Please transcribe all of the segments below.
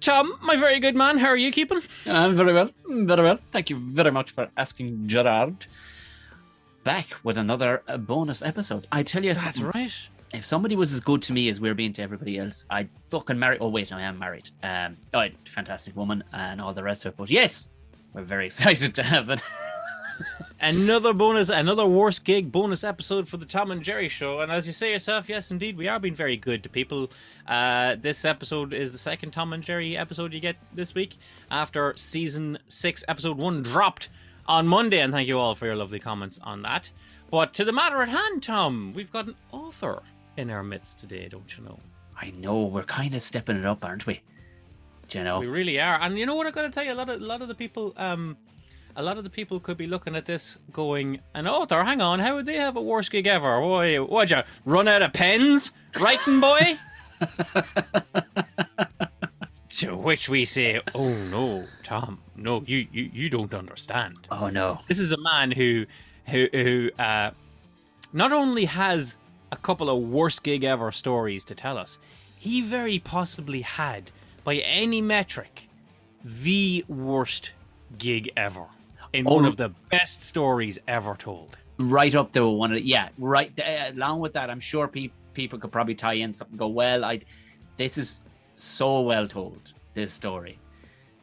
Tom, my very good man, how are you keeping? I'm very well, very well. Thank you very much for asking, Gerard. Back with another uh, bonus episode. I tell you, That's something, right. if somebody was as good to me as we're being to everybody else, I'd fucking marry. Oh wait, I am married. Um, oh, fantastic woman and all the rest of it. But yes, we're very excited to have it. Another bonus, another worst gig bonus episode for the Tom and Jerry show. And as you say yourself, yes, indeed, we are being very good to people. Uh, this episode is the second Tom and Jerry episode you get this week after season six, episode one dropped on Monday. And thank you all for your lovely comments on that. But to the matter at hand, Tom, we've got an author in our midst today, don't you know? I know we're kind of stepping it up, aren't we? Do you know? We really are. And you know what I'm going to tell you? A lot of a lot of the people, um, a lot of the people could be looking at this, going, "An author? Hang on, how would they have a worst gig ever? Why, what'd you run out of pens, writing boy?" to which we say, "Oh no, Tom, no, you you you don't understand." Oh no. This is a man who who who uh, not only has a couple of worst gig ever stories to tell us, he very possibly had, by any metric, the worst gig ever in one Oh. of the best stories ever told. right up to one of the, yeah right uh, along with that i'm sure pe- people could probably tie in something go well i this is so well told this story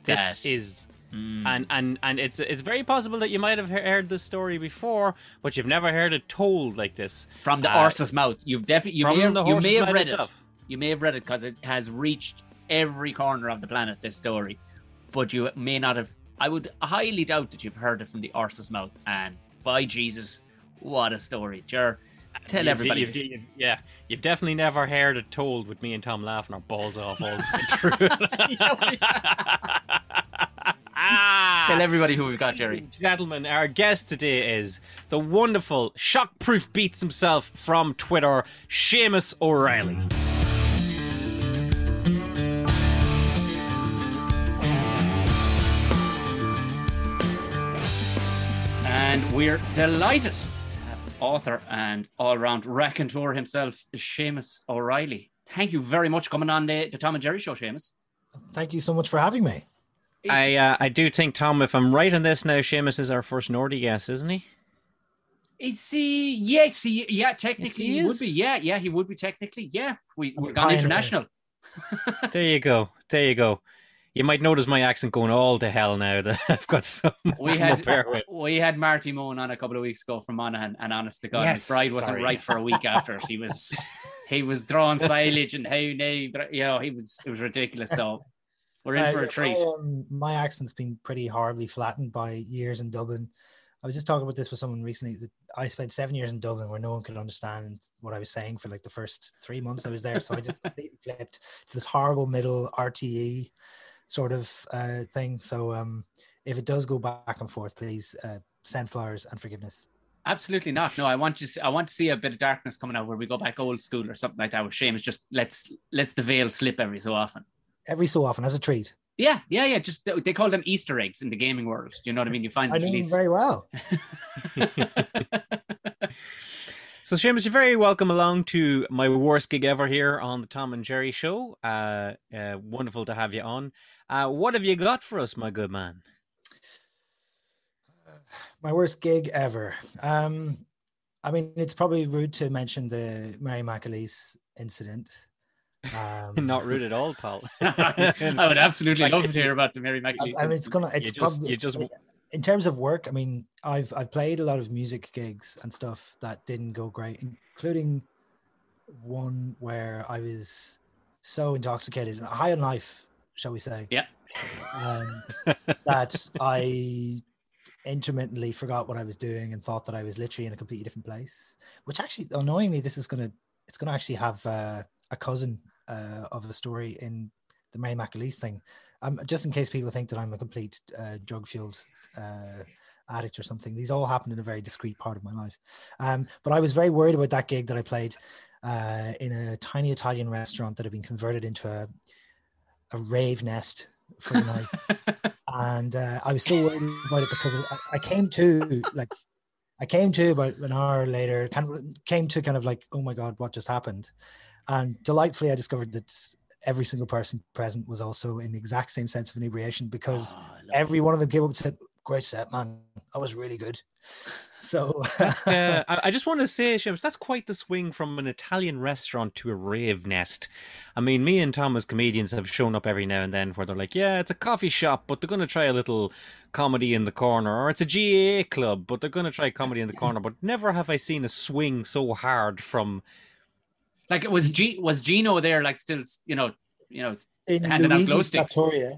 This that- is Mm. and and and it's it's very possible that you might have heard this story before, but you've never heard it told like this. from the uh, horse's mouth you've definitely you may the you may have read itself. it you may have read it because it has reached every corner of the planet this story but you may not have i would highly doubt that you've heard it from the horse's mouth and by jesus what a story Jer, tell You've- everybody you've- you've- yeah, you've definitely never heard it told with me and Tom laughing our balls off all the way through. Ah. tell everybody who we've got jerry Gentlemen, our guest today is the wonderful shockproof beats himself from Twitter, Seamus O'Reilly. We're delighted to have author and all round raconteur himself, Seamus O'Reilly. Thank you very much for coming on the, the Tom and Jerry show, Seamus. Thank you so much for having me. I uh, I do think Tom, if I'm right on this now, Seamus is our first Nordy guest, isn't he? It's he, yes, he, yeah, technically Yes, he he, would be. Yeah, yeah, he would be technically. Yeah, we, I'm we've gone international. There you go. There you go. You might notice my accent going all to hell now that I've got so much We had we had Marty Moan on a couple of weeks ago from Monaghan, and honest to God, Yes, his bride wasn't sorry. right for a week after. He was he was drawing silage and how nay, you know, he was it was ridiculous. So we're in Uh, for a treat. My, um, my accent's been pretty horribly flattened by years in Dublin. I was just talking about this with someone recently. That I spent seven years in Dublin where no one could understand what I was saying for like the first three months I was there. So I just completely flipped to this horrible middle RTE sort of uh, thing. So um, if it does go back and forth, please uh, send flowers and forgiveness. Absolutely not. No, I want to. See, I want to see a bit of darkness coming out where we go back old school or something like that. With Seamus, just let's let's the veil slip every so often. Every so often as a treat. Yeah, yeah, yeah. Just they call them Easter eggs in the gaming world. Do you know what I mean? You find I know him very well. So, Seamus, you're very welcome along to my worst gig ever here on the Tom and Jerry show. Uh, uh, wonderful to have you on. Uh, what have you got for us, my good man? My worst gig ever. Um, I mean, it's probably rude to mention the Mary McAleese incident. Um, Not rude at all, pal. I would absolutely Like, love to hear about the Mary McAleese. I mean, it's gonna. You It's just- probably you just- in terms of work. I mean, I've I've played a lot of music gigs and stuff that didn't go great, including one where I was so intoxicated, high on life, shall we say? Yeah. Um, that I intermittently forgot what I was doing and thought that I was literally in a completely different place. Which actually, annoyingly, this is gonna it's gonna actually have uh, a cousin uh, of a story in the Mary McAleese thing. Um, just in case people think that I'm a complete uh, drug fueled uh, addict or something. These all happened in a very discreet part of my life. Um, but I was very worried about that gig that I played uh, in a tiny Italian restaurant that had been converted into a, a rave nest for the night. and uh, I was so worried about it because I, I came to like, I came to about an hour later, kind of came to kind of like, oh my God, what just happened? And delightfully, I discovered that every single person present was also in the exact same sense of inebriation because oh, every one of them came up and said, great set, man. That was really good. So, uh, I just want to say, Shams, that's quite the swing from an Italian restaurant to a rave nest. I mean, me and Thomas comedians have shown up every now and then where they're like, yeah, it's a coffee shop, but they're going to try a little comedy in the corner, or it's a GAA club, but they're going to try comedy in the corner. But never have I seen a swing so hard from. Like, it was G was Gino there, like, still, you know, you know, in handing Luigi's out glow sticks? Trattoria,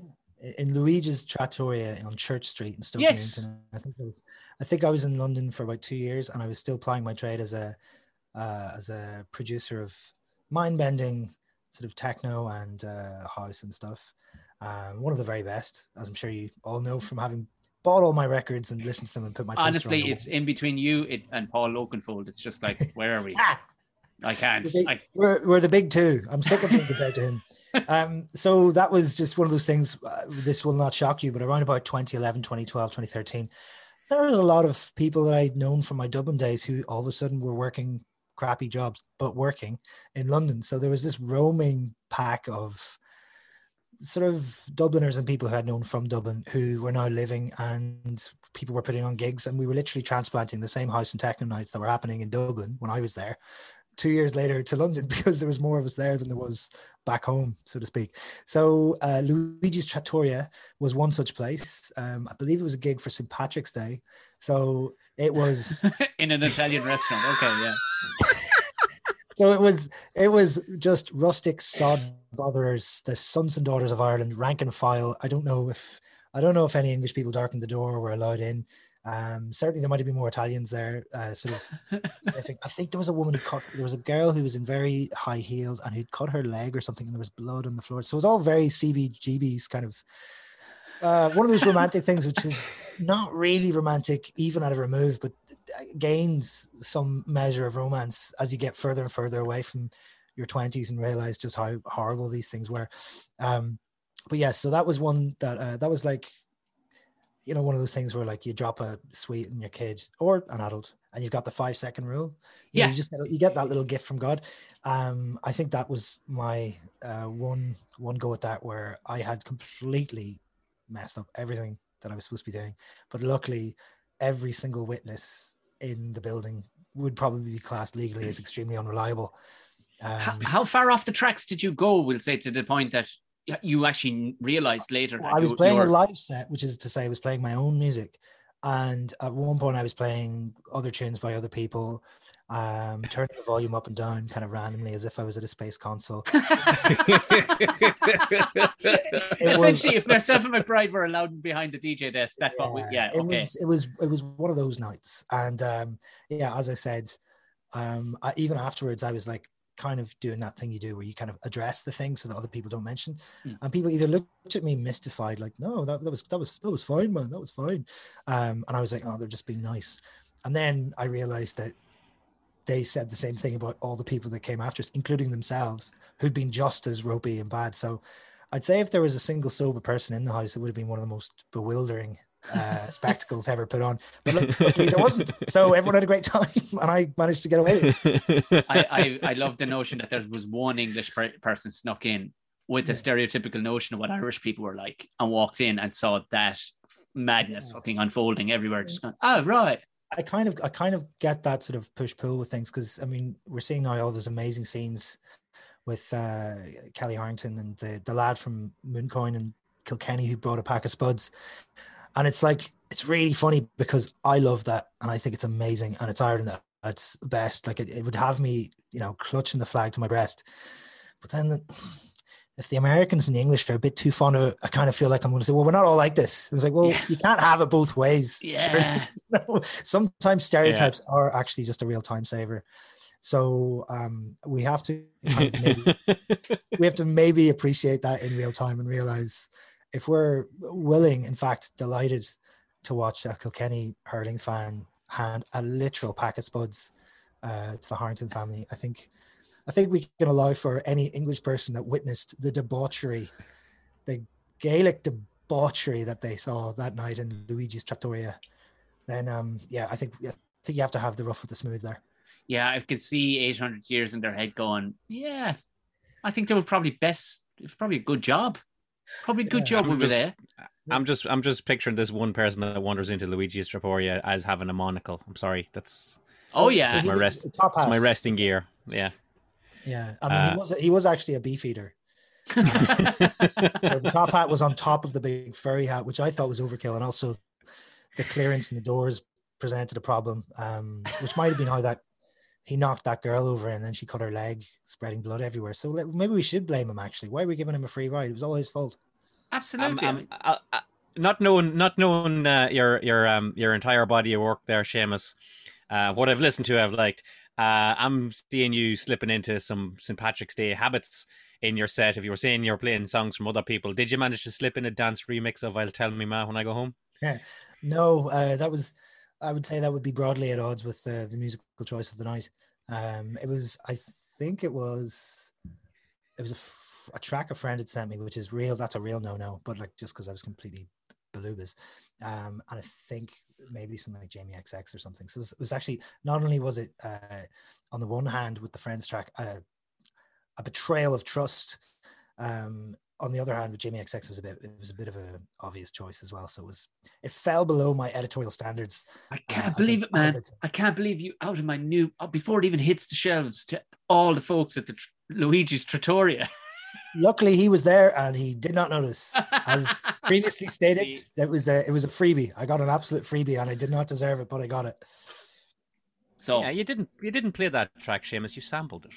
in Luigi's Trattoria on Church Street in Stoke yes. I think I was, I think I was in London for about two years, and I was still plying my trade as a uh, as a producer of mind bending sort of techno and uh, house and stuff. Um, one of the very best, as I'm sure you all know from having bought all my records and listened to them and put my. Honestly, it's in between you it, and Paul Oakenfold. It's just like, where are we? Ah! I can't. We're, I... we're, we're the big two. I'm sick of being compared to him. Um, so that was just one of those things. Uh, this will not shock you, but around about 2011, 2012, 2013, there was a lot of people that I'd known from my Dublin days who all of a sudden were working crappy jobs, but working in London. So there was this roaming pack of sort of Dubliners and people who had known from Dublin who were now living and people were putting on gigs and we were literally transplanting the same house and techno nights that were happening in Dublin when I was there two years later to London because there was more of us there than there was back home, so to speak. So uh, Luigi's Trattoria was one such place. Um, I believe it was a gig for St. Patrick's Day. So it was in an Italian restaurant. Okay, yeah. so it was it was just rustic sod botherers, the sons and daughters of Ireland, rank and file. I don't know if I don't know if any English people darkened the door or were allowed in. Um, certainly, there might have been more Italians there. Uh, sort of, I think. I think there was a woman who cut. There was a girl who was in very high heels and who'd cut her leg or something, and there was blood on the floor. So it was all very CBGB's kind of uh, one of those romantic things, which is not really romantic even at a remove, but gains some measure of romance as you get further and further away from your twenties and realize just how horrible these things were. Um, but yes, yeah, so that was one that uh, that was like you know, one of those things where like you drop a sweet in your kid or an adult and you've got the five second rule. You yeah. Know, you just get, you get that little gift from God. Um, I think that was my uh, one, one go at that where I had completely messed up everything that I was supposed to be doing. But luckily every single witness in the building would probably be classed legally as extremely unreliable. Um, how, how, far off the tracks did you go? We'll say to the point that you actually realized later. I was playing a live set, which is to say, I was playing my own music, and at one point I was playing other tunes by other people, um, turning the volume up and down kind of randomly as if I was at a space console. Essentially, if myself and McBride were allowed behind the DJ desk, that's yeah, what we. Yeah, it okay. was. It was. It was one of those nights, and um, yeah, as I said, um, I, even afterwards, I was like, kind of doing that thing you do where you kind of address the thing so that other people don't mention. Mm. And people either looked at me mystified, like, no, that, that was that was that was fine, man. That was fine. Um, and I was like, oh, they're just being nice. And then I realized that they said the same thing about all the people that came after us, including themselves, who'd been just as ropey and bad. So I'd say if there was a single sober person in the house, it would have been one of the most bewildering uh, spectacles ever put on. But look, luckily there wasn't. So everyone had a great time, and I managed to get away. I, I, I love the notion that there was one English per- person snuck in with the yeah. stereotypical notion of what Irish people were like, and walked in and saw that madness yeah. fucking unfolding everywhere. Just going, oh right. I kind of I kind of get that sort of push pull with things because I mean we're seeing now all those amazing scenes with uh, Kellie Harrington and the the lad from Mooncoin and Kilkenny who brought a pack of spuds and it's like it's really funny because I love that and I think it's amazing and it's Ireland at its best. Like it, it would have me, you know, clutching the flag to my breast. But then if the Americans and the English are a bit too fond of it, I kind of feel like I'm going to say, well, we're not all like this. It's like, well, yeah. you can't have it both ways. Yeah. no, sometimes stereotypes yeah. are actually just a real time saver. So um, we have to kind of maybe, we have to maybe appreciate that in real time and realize if we're willing, in fact, delighted to watch a Kilkenny hurling fan hand a literal pack of spuds uh, to the Harrington family, I think I think we can allow for any English person that witnessed the debauchery, the Gaelic debauchery that they saw that night in Luigi's Trattoria. Then, um, yeah, I think I think you have to have the rough with the smooth there. Yeah, I could see 800 years in their head going, yeah, I think they were probably best. It's probably a good job. Probably a good Yeah, job I'm we were just- there. I'm just I'm just picturing this one person that wanders into Luigi's Trattoria as having a monocle. I'm sorry, that's Oh So yeah, my rest- top that's half. my resting gear. Yeah. Yeah, I mean, Uh, he was he was actually a beef eater. So the top hat was on top of the big furry hat, which I thought was overkill, and also the clearance in the doors presented a problem, um, which might have been how that he knocked that girl over and then she cut her leg, spreading blood everywhere. So maybe we should blame him. Actually, why are we giving him a free ride? It was all his fault. absolutely. Um, um, uh, uh, not knowing not knowing uh, your your um your entire body of work there, Seamus. Uh, what I've listened to, I've liked. Uh, I'm seeing you slipping into some St. Patrick's Day habits in your set. If you were saying you're playing songs from other people, did you manage to slip in a dance remix of "I'll Tell Me Ma" when I go home? Yeah, no, uh, that was, I would say that would be broadly at odds with uh, the musical choice of the night. Um, it was, I think it was, it was a, f- a track a friend had sent me, which is real. That's a real no no, but like just because I was completely balubas. Um, and I think maybe something like Jamie XX or something. So it was, it was actually not only was it uh, on the one hand with the friends track uh, a betrayal of trust. Um, on the other hand, with Jamie XX was a bit it was a bit of an obvious choice as well. So it was it fell below my editorial standards. I uh, can't as believe a- it, man. as I can't believe you out of my new uh, before it even hits the shelves to all the folks at the tr- Luigi's Trattoria. Luckily, he was there and he did not notice. As previously stated, it was a it was a freebie. I got an absolute freebie and I did not deserve it, but I got it. So Yeah, you didn't you didn't play that track, Seamus. You sampled it.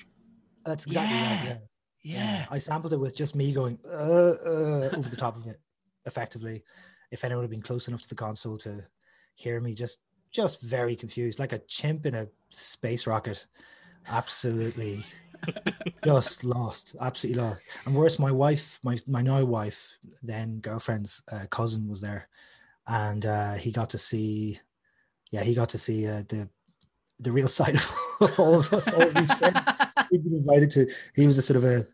That's exactly right. Yeah. Yeah. I sampled it with just me going uh, uh, over the top of it. Effectively, if anyone had been close enough to the console to hear me, just just very confused, like a chimp in a space rocket. Absolutely, just lost. Absolutely lost. And worse, my wife, my my now wife, then girlfriend's uh, cousin was there, and uh, he got to see, yeah, he got to see uh, the the real side of all of us, all of these friends we'd been invited to. He was a sort of a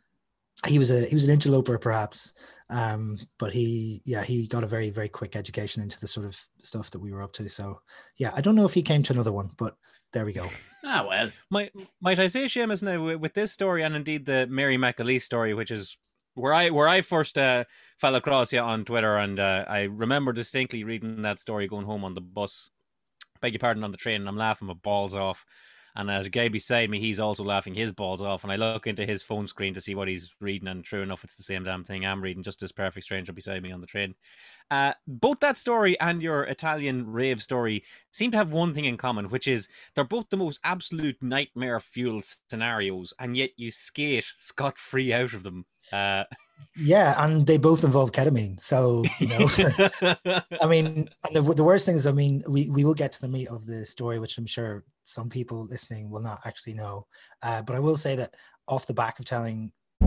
he was a he was an interloper perhaps um but he yeah he got a very very quick education into the sort of stuff that we were up to so yeah i don't know if he came to another one but there we go ah well, Might might I say, Seamus, now with, with this story and indeed the Mary McAleese story, which is where I where I first uh, fell across you on Twitter, and uh, I remember distinctly reading that story going home on the bus. Beg your pardon, on the train, and I'm laughing my balls off. And uh, the guy beside me, he's also laughing his balls off. And I look into his phone screen to see what he's reading, and true enough, it's the same damn thing I'm reading. Just this perfect stranger beside me on the train. Uh, both that story and your Italian rave story seem to have one thing in common, which is they're both the most absolute nightmare fuel scenarios, and yet you skate scot free out of them. Uh, yeah and they both involve ketamine so you know i mean and the, the worst thing is i mean we, we will get to the meat of the story which i'm sure some people listening will not actually know uh, but i will say that off the back of telling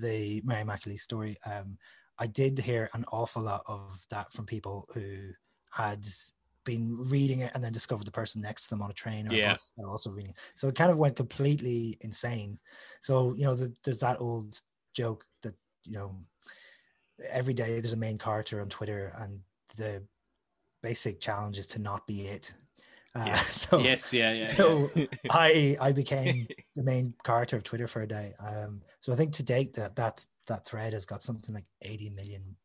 The Mary McAleese story, um, I did hear an awful lot of that from people who had been reading it and then discovered the person next to them on a train or a Yeah. bus also reading. it. So it kind of went completely insane. So you know, the, there's that old joke that you know, every day there's a main character on Twitter, and the basic challenge is to not be it. Uh, Yeah. So yes, yeah, yeah. so I I became the main character of Twitter for a day. Um, so I think to date that that that thread has got something like 80 million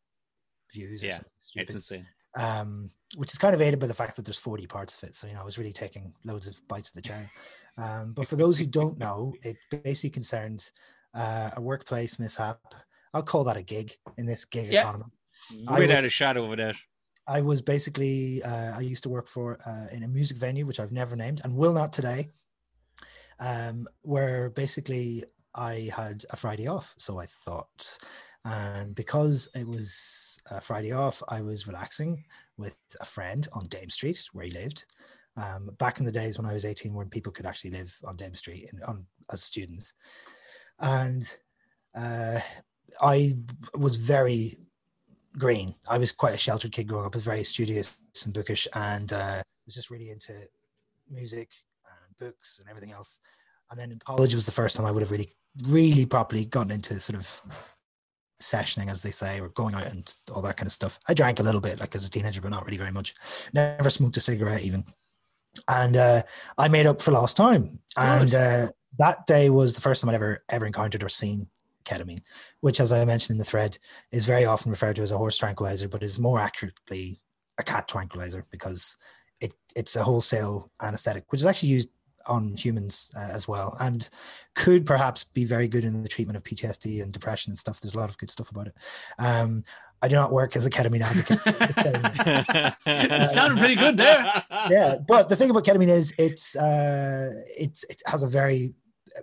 views or Yeah, it's insane. um, which is kind of aided by the fact that there's 40 parts of it. So, you know, I was really taking loads of bites of the cherry. Um, but for those who don't know, it basically concerns uh, a workplace mishap. I'll call that a gig in this gig Yeah. economy. Without a shadow of a doubt. I was basically uh, I used to work for uh, in a music venue which I've never named and will not today, um, where basically I had a Friday off. So I thought, and because it was a Friday off, I was relaxing with a friend on Dame Street where he lived. Um, back in the days when I was 18, when people could actually live on Dame Street and on as students, and uh, I was very green. I was quite a sheltered kid growing up. I was very studious and bookish, and uh, was just really into music and books and everything else. And then in college was the first time I would have really, really properly gotten into sort of sessioning, as they say, or going out and all that kind of stuff. I drank a little bit, like as a teenager, but not really very much. Never smoked a cigarette even. And uh, I made up for lost time. And uh, that day was the first time I'd ever ever encountered or seen ketamine, which, as I mentioned in the thread, is very often referred to as a horse tranquilizer, but is more accurately a cat tranquilizer because it it's a wholesale anesthetic, which is actually used on humans uh, as well, and could perhaps be very good in the treatment of PTSD and depression and stuff. There's a lot of good stuff about it. Um, I do not work as a ketamine advocate. You sounded pretty good there. yeah, but the thing about ketamine is it's uh, it's it has a very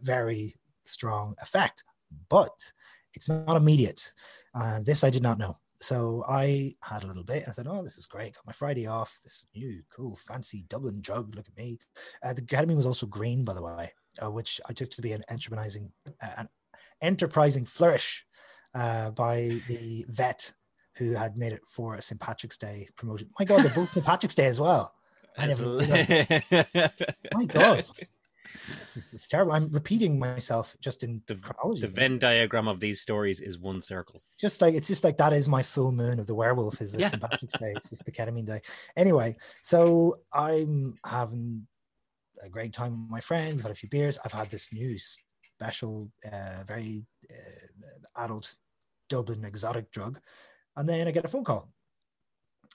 very strong effect, but it's not immediate. Uh, this I did not know. So I had a little bit and I thought, oh, this is great. Got my Friday off. This new, cool, fancy Dublin drug. Look at me. Uh, the ketamine was also green, by the way, uh, which I took to be an enterprising, uh, an enterprising flourish uh, by the vet who had made it for a St. Patrick's Day promotion. My God, they're both St. Patrick's Day as well. I never my God. This is terrible. I'm repeating myself just in The- chronology. the Venn diagram of these stories is one circle. It's just like it's just like that is my full moon of the werewolf is this Yeah. St. Patrick's Day. It's just the ketamine day. Anyway, so I'm having a great time with my friend. We've had a few beers. I've had this new special, uh, very uh, adult Dublin exotic drug, and then I get a phone call.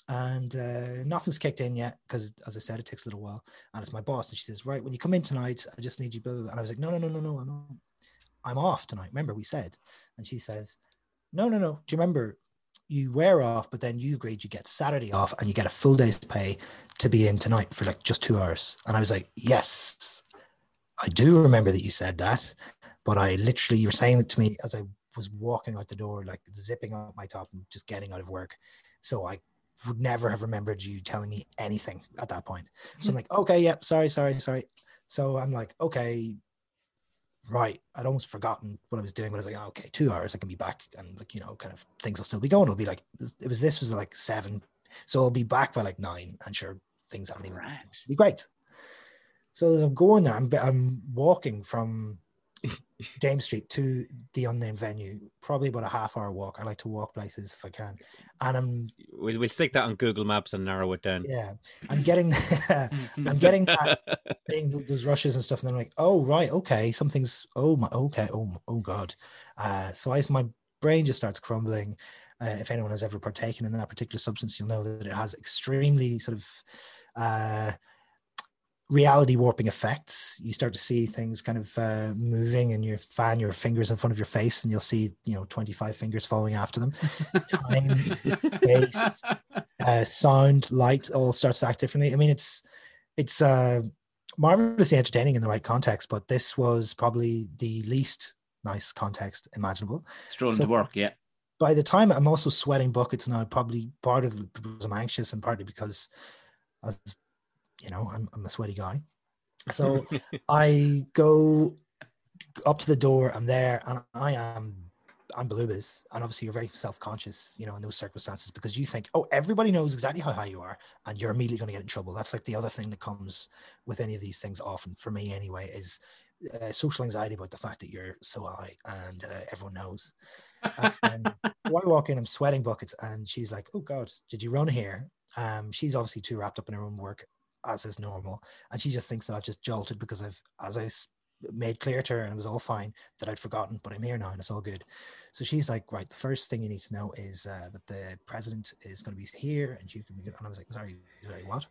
And uh, nothing's kicked in yet because, as I said, it takes a little while. And it's my boss, and she says, "Right, when you come in tonight, I just need you." Blah, blah, blah. And I was like, "No, no, no, no, no, no. I'm off tonight. Remember, we said." And she says, no, no, no. Do you remember you were off, but then you agreed you get Saturday off and you get a full day's pay to be in tonight for like just two hours? And I was like, yes, I do remember that you said that. But I literally, you were saying it to me as I was walking out the door, like zipping up my top and just getting out of work. So I would never have remembered you telling me anything at that point. So hmm. I'm like, okay, yep, sorry, sorry, sorry. So I'm like, okay, right. I'd almost forgotten what I was doing, but I was like, oh, okay, two hours, I can be back, and like you know, kind of things will still be going. It'll be like it was. This was like seven, so I'll be back by like nine. And sure, things haven't even Right. be great. So as I'm going there, I'm, I'm walking from Dame Street to the unnamed venue, probably about a half hour walk. I like to walk places if I can, and I'm We'll, we'll stick that on Google Maps and narrow it down. yeah, I'm getting I'm getting that thing, those rushes and stuff, and then I'm like, oh right, okay, something's oh my okay, oh oh god. Uh, so as my brain just starts crumbling. Uh, if anyone has ever partaken in that particular substance, you'll know that it has extremely sort of uh, reality warping effects. You start to see things kind of uh, moving, and you fan your fingers in front of your face, and you'll see you know twenty five fingers following after them. Time, space, uh, sound, light, all starts to act differently. I mean, it's it's uh, marvelously entertaining in the right context, but this was probably the least nice context imaginable. Strolling So- to work, yeah. By the time I'm also sweating buckets now, probably part of it because I'm anxious and partly because, as you know, I'm, I'm a sweaty guy. So I go up to the door. I'm there, and I am I'm Balubas, and obviously you're very self-conscious, you know, in those circumstances because you think, oh, everybody knows exactly how high you are, and you're immediately going to get in trouble. That's like the other thing that comes with any of these things. Often, for me anyway, is uh, social anxiety about the fact that you're so high and uh, everyone knows. And, and so I walk in, I'm sweating buckets, and she's like, "Oh God, did you run here?" Um, she's obviously too wrapped up in her own work, as is normal, and she just thinks that I've just jolted because I've, as I s- made clear to her and it was all fine that I'd forgotten, but I'm here now and it's all good. So she's like, right, the first thing you need to know is uh, that the president is going to be here and you can be good. And I was like, sorry, sorry, what?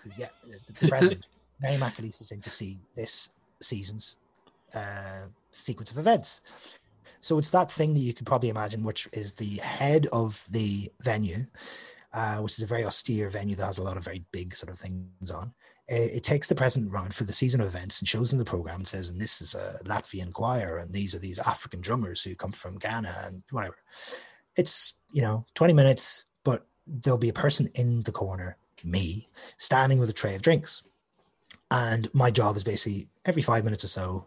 Says, yeah, the, the president, Mary McAleese is in to see this season's uh, sequence of events. So it's that thing that you could probably imagine, which is the head of the venue, uh, which is a very austere venue that has a lot of very big sort of things on. It, it takes the president around for the season of events and shows them the program and says, and this is a Latvian choir, and these are these African drummers who come from Ghana and whatever. It's, you know, 20 minutes, but there'll be a person in the corner, me, standing with a tray of drinks. And my job is basically every five minutes or so,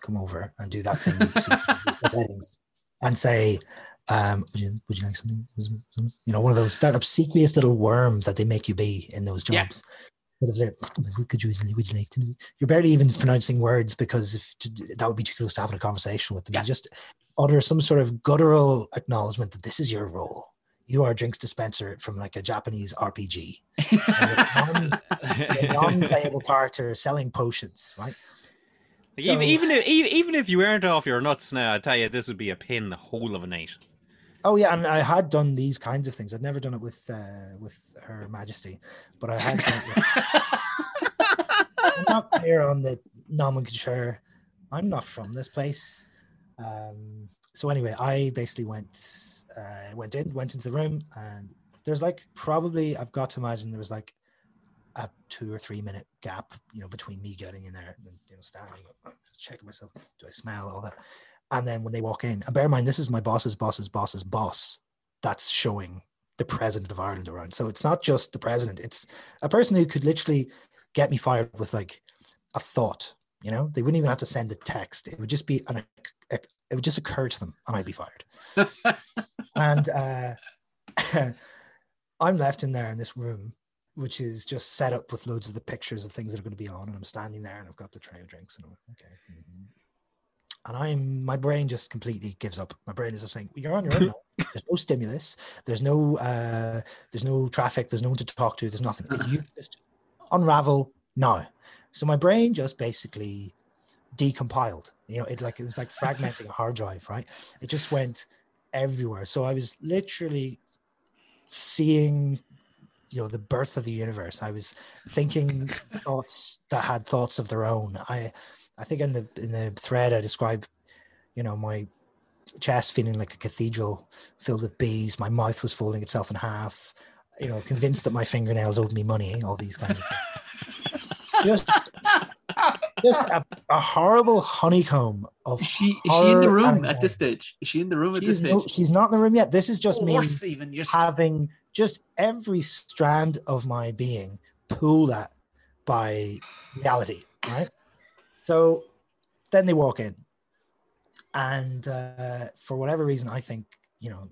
come over and do that thing with the weddings and say, um, would you, would you like something? You know, one of those that obsequious little worm that they make you be in those Yeah. jobs. If they're, could you, would you like to? You're barely even pronouncing words because if that would be too close to having a conversation with them. Yeah. You just utter some sort of guttural acknowledgement that this is your role. You are a drinks dispenser from like a Japanese RPG. You're a non-playable character selling potions, right? Like, even, So- even if even, even if you weren't off your nuts now, I tell you, this would be a pain the whole of a night. Oh yeah, and I had done these kinds of things. I'd never done it with uh, with Her Majesty, but I had done it with. I'm not clear on the nomenclature. I'm not from this place. Um, so anyway, I basically went uh, went in, went into the room, and there's like probably I've got to imagine there was like a two or three minute gap, you know, between me getting in there and you know standing, checking myself, do I smell all that, and then when they walk in, and bear in mind this is my boss's boss's boss's boss that's showing the president of Ireland around. So it's not just the president; it's a person who could literally get me fired with like a thought. You know, they wouldn't even have to send a text; it would just be an it would just occur to them, and I'd be fired. and uh, I'm left in there in this room, which is just set up with loads of the pictures of things that are going to be on, and I'm standing there, and I've got the tray of drinks, and I'm like, okay. mhm. And I'm my brain just completely gives up. My brain is just saying, "You're on your own now. There's no stimulus. There's no uh, there's no traffic. There's no one to talk to. There's nothing. You just unravel now." So my brain just basically decompiled. You know, it like it was like fragmenting a hard drive, right? It just went everywhere. So I was literally seeing, you know, the birth of the universe. I was thinking thoughts that had thoughts of their own. I, I think in the in the thread I describe, you know, my chest feeling like a cathedral filled with bees. My mouth was folding itself in half. You know, convinced that my fingernails owed me money. All these kinds of things. Just, just a, a horrible honeycomb of Is she is she in the room at this stage? Is she in the room at this She's, stage? no, she's not in the room yet. This is just me even. Having just every strand of my being pulled at by reality, right? So then they walk in, and uh, for whatever reason, I think you know,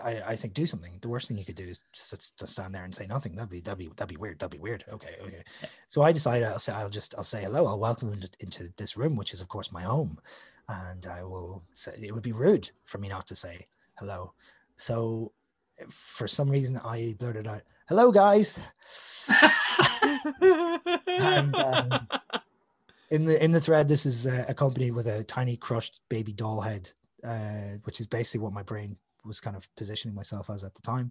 I, I think do something. The worst thing you could do is just, just stand there and say nothing. That'd be that'd be that'd be weird. That'd be weird. Okay, okay. So I decided I'll say I'll just I'll say hello. I'll welcome them into, into this room, which is of course my home, and I will say it would be rude for me not to say hello. So for some reason I blurted out, "Hello, guys." and um, in the in the thread, this is uh, accompanied with a tiny crushed baby doll head, uh, which is basically what my brain was kind of positioning myself as at the time.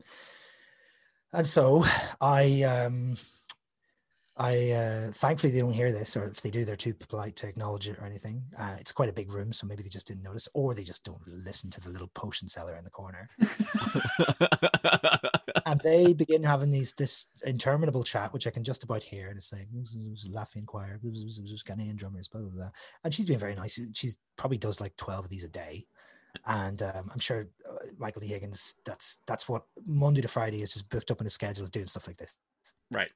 And so I, um, I uh, thankfully they don't hear this, or if they do, they're too polite to acknowledge it or anything. Uh, it's quite a big room, so maybe they just didn't notice, or they just don't listen to the little potion seller in the corner. and they begin having these this interminable chat, which I can just about hear, and it's like Latvian choir, Ghanaian drummers, blah blah blah. And she's been very nice. She's probably does like twelve of these a day, and um, I'm sure uh, Michael D Higgins. That's that's what Monday to Friday is just booked up in his schedule, doing stuff like this. right.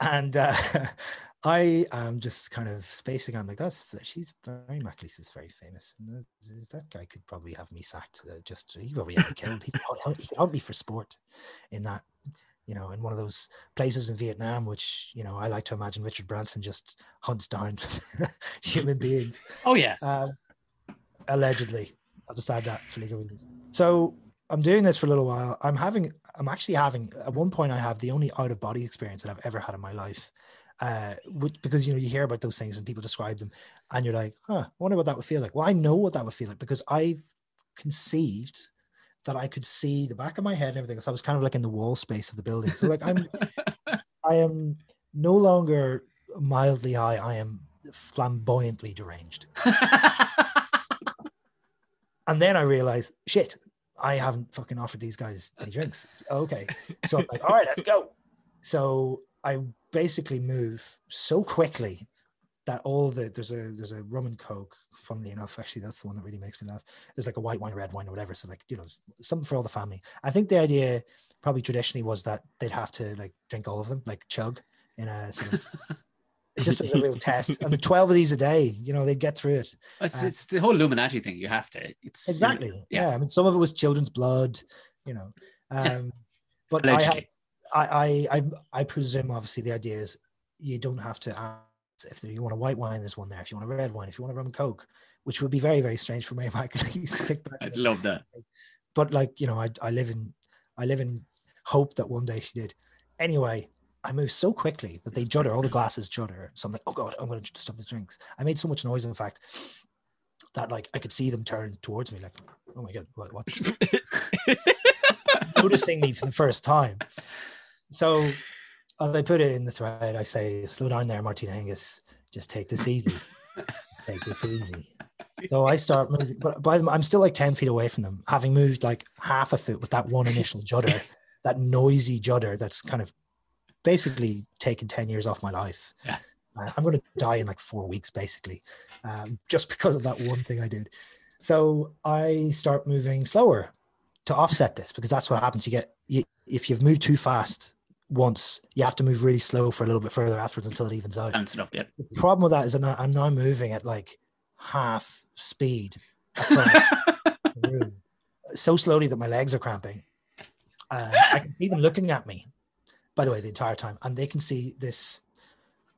And uh, I am just kind of spacing on like that's she's very McAleese is very famous, and that, guy could probably have me sacked. Uh, just he probably have me killed. He could, he could help me for sport in that, you know, in one of those places in Vietnam, which you know I like to imagine Richard Branson just hunts down human beings oh yeah. um, allegedly. I'll just add that for legal reasons. So I'm doing this for a little while. I'm having, I'm actually having, at one point, I have the only out of body experience that I've ever had in my life. uh, which, because you know you hear about those things and people describe them, and you're like, huh, I wonder what that would feel like. Well, I know what that would feel like because I've conceived that I could see the back of my head and everything. So I was kind of like in the wall space of the building. So like I'm, I am no longer mildly high. I am flamboyantly deranged. and then I realized, shit, I haven't fucking offered these guys any drinks. Okay. So I'm like, all right, let's go. So I basically move so quickly that all the there's a there's a rum and coke. Funnily enough, actually, that's the one that really makes me laugh. There's like a white wine, red wine, or whatever. So like you know, something for all the family. I think the idea probably traditionally was that they'd have to like drink all of them, like chug in a sort of just as a real test. And the 12 of these a day, you know, they'd get through it. It's, uh, it's the whole Illuminati thing. You have to. It's exactly. yeah. yeah. I mean, some of it was children's blood, you know. Um, but I, had, I, I, I, I presume obviously the idea is you don't have to ask if you want a white wine, there's one there. If you want a red wine, if you want a rum and coke, which would be very, very strange for me if I could used to kick back. I'd love that. But like, you know, I, I live in, I live in hope that one day she did. Anyway, I moved so quickly that they judder, all the glasses judder. So I'm like, oh God, I'm going to stop the drinks. I made so much noise, in fact, that like I could see them turn towards me, like, oh my God, what, what's noticing me for the first time. So uh, I put it in the thread. I say, slow down there, Martina Hingis. Just take this easy. take this easy. So I start moving, but by the, I'm still like 10 feet away from them, having moved like half a foot with that one initial judder, that noisy judder that's kind of basically taken 10 years off my life. Yeah. Uh, I'm going to die in like four weeks, basically, um, just because of that one thing I did. So I start moving slower to offset this because that's what happens. You get, you, if you've moved too fast once, you have to move really slow for a little bit further afterwards until it evens out. It up, yeah. The problem with that is that I'm now moving at like half speed across the room so slowly that my legs are cramping. Uh, I can see them looking at me by the way, the entire time. And they can see this.